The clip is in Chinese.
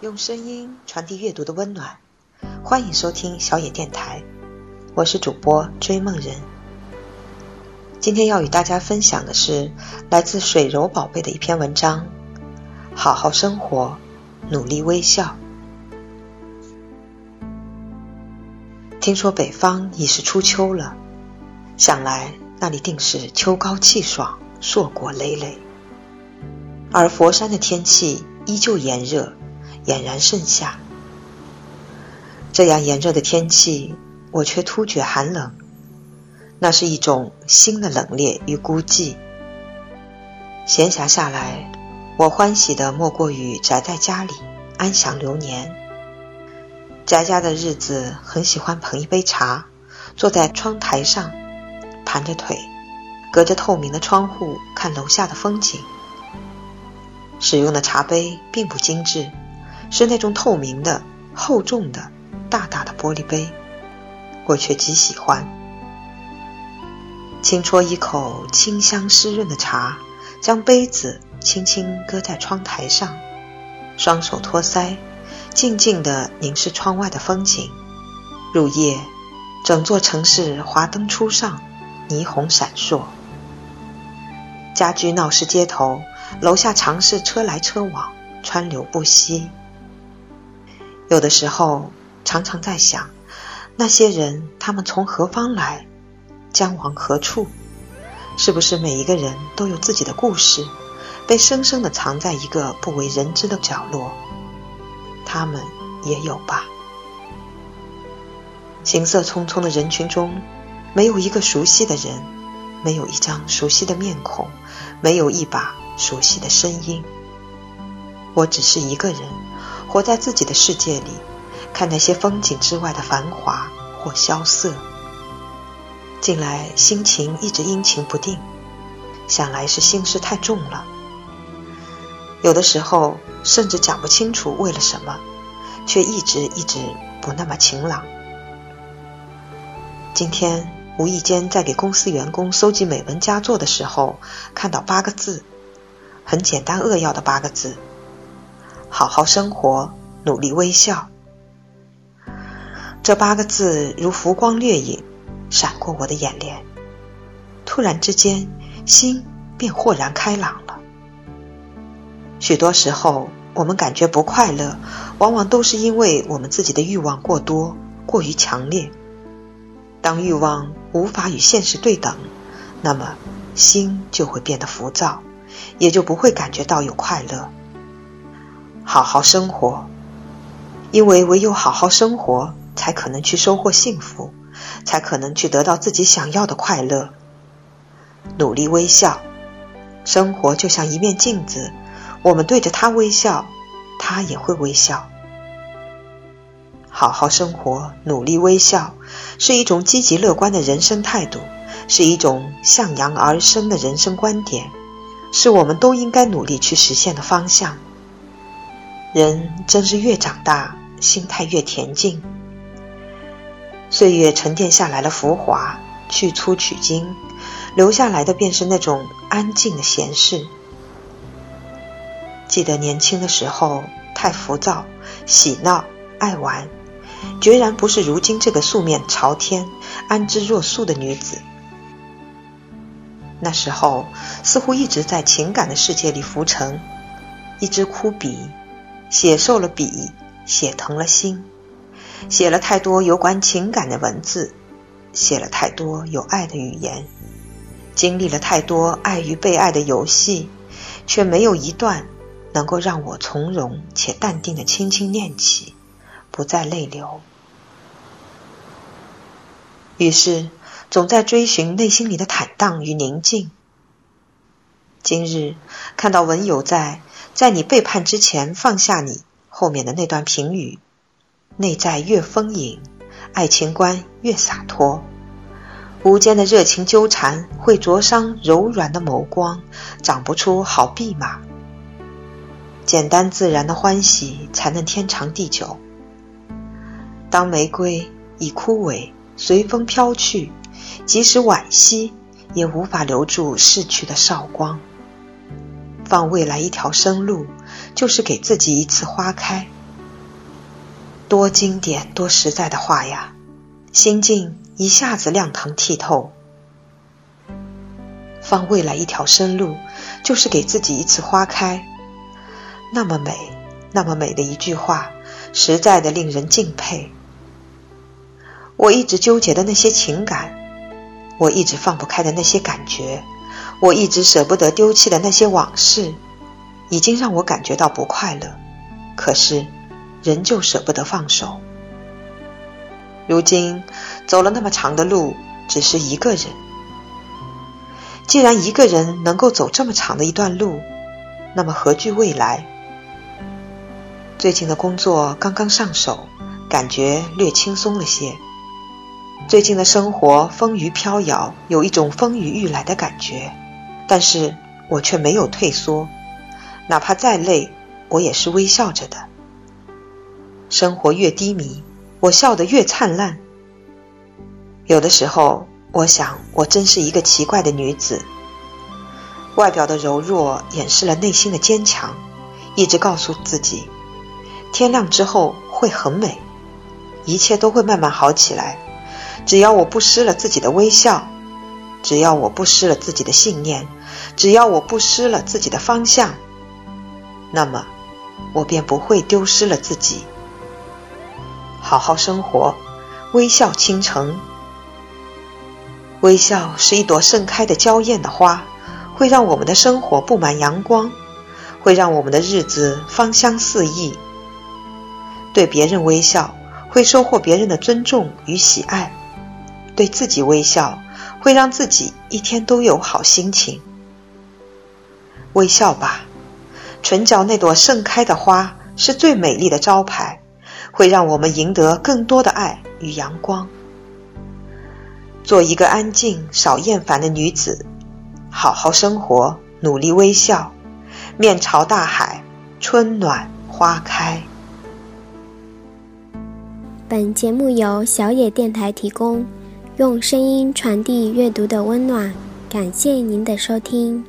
用声音传递阅读的温暖，欢迎收听小野电台，我是主播追梦人。今天要与大家分享的是来自水柔宝贝的一篇文章：好好生活，努力微笑。听说北方已是初秋了，想来那里定是秋高气爽，硕果累累。而佛山的天气依旧炎热。俨然盛夏，这样炎热的天气，我却突觉寒冷。那是一种新的冷冽与孤寂。闲暇下来，我欢喜的莫过于宅在家里，安享流年。宅家的日子，很喜欢捧一杯茶，坐在窗台上，盘着腿，隔着透明的窗户看楼下的风景。使用的茶杯并不精致。是那种透明的、厚重的、大大的玻璃杯，我却极喜欢。轻啜一口清香湿润的茶，将杯子轻轻搁在窗台上，双手托腮，静静地凝视窗外的风景。入夜，整座城市华灯初上，霓虹闪烁，家居闹市街头，楼下常是车来车往，川流不息。有的时候，常常在想，那些人他们从何方来，将往何处？是不是每一个人都有自己的故事，被生生的藏在一个不为人知的角落？他们也有吧。行色匆匆的人群中，没有一个熟悉的人，没有一张熟悉的面孔，没有一把熟悉的声音。我只是一个人。活在自己的世界里，看那些风景之外的繁华或萧瑟。近来心情一直阴晴不定，想来是心事太重了。有的时候甚至讲不清楚为了什么，却一直一直不那么晴朗。今天无意间在给公司员工搜集美文佳作的时候，看到八个字，很简单扼要的八个字。好好生活，努力微笑。这八个字如浮光掠影，闪过我的眼帘。突然之间，心便豁然开朗了。许多时候，我们感觉不快乐，往往都是因为我们自己的欲望过多、过于强烈。当欲望无法与现实对等，那么心就会变得浮躁，也就不会感觉到有快乐。好好生活，因为唯有好好生活，才可能去收获幸福，才可能去得到自己想要的快乐。努力微笑，生活就像一面镜子，我们对着它微笑，它也会微笑。好好生活，努力微笑，是一种积极乐观的人生态度，是一种向阳而生的人生观点，是我们都应该努力去实现的方向。人真是越长大，心态越恬静。岁月沉淀下来了浮华，去粗取精，留下来的便是那种安静的闲适。记得年轻的时候，太浮躁、喜闹、爱玩，决然不是如今这个素面朝天、安之若素的女子。那时候，似乎一直在情感的世界里浮沉，一支枯笔。写瘦了笔，写疼了心，写了太多有关情感的文字，写了太多有爱的语言，经历了太多爱与被爱的游戏，却没有一段能够让我从容且淡定的轻轻念起，不再泪流。于是，总在追寻内心里的坦荡与宁静。今日看到文友在。在你背叛之前，放下你后面的那段评语。内在越丰盈，爱情观越洒脱。无间的热情纠缠会灼伤柔软的眸光，长不出好弼马。简单自然的欢喜才能天长地久。当玫瑰已枯萎，随风飘去，即使惋惜，也无法留住逝去的韶光。放未来一条生路，就是给自己一次花开，多经典、多实在的话呀！心境一下子亮堂剔透。放未来一条生路，就是给自己一次花开。那么美，那么美的一句话，实在的令人敬佩。我一直纠结的那些情感，我一直放不开的那些感觉，我一直舍不得丢弃的那些往事，已经让我感觉到不快乐。可是，仍旧舍不得放手。如今走了那么长的路，只是一个人。既然一个人能够走这么长的一段路，那么何惧未来？最近的工作刚刚上手，感觉略轻松了些。最近的生活风雨飘摇，有一种风雨欲来的感觉，但是我却没有退缩，哪怕再累，我也是微笑着的。生活越低迷，我笑得越灿烂。有的时候，我想，我真是一个奇怪的女子，外表的柔弱掩饰了内心的坚强，一直告诉自己，天亮之后会很美，一切都会慢慢好起来。只要我不失了自己的微笑，只要我不失了自己的信念，只要我不失了自己的方向，那么我便不会丢失了自己。好好生活，微笑倾城。微笑是一朵盛开的娇艳的花，会让我们的生活布满阳光，会让我们的日子芳香四溢。对别人微笑，会收获别人的尊重与喜爱。对自己微笑，会让自己一天都有好心情。微笑吧，唇角那朵盛开的花是最美丽的招牌，会让我们赢得更多的爱与阳光。做一个安静、少厌烦的女子，好好生活，努力微笑，面朝大海，春暖花开。本节目由小野电台提供。用声音传递阅读的温暖，感谢您的收听。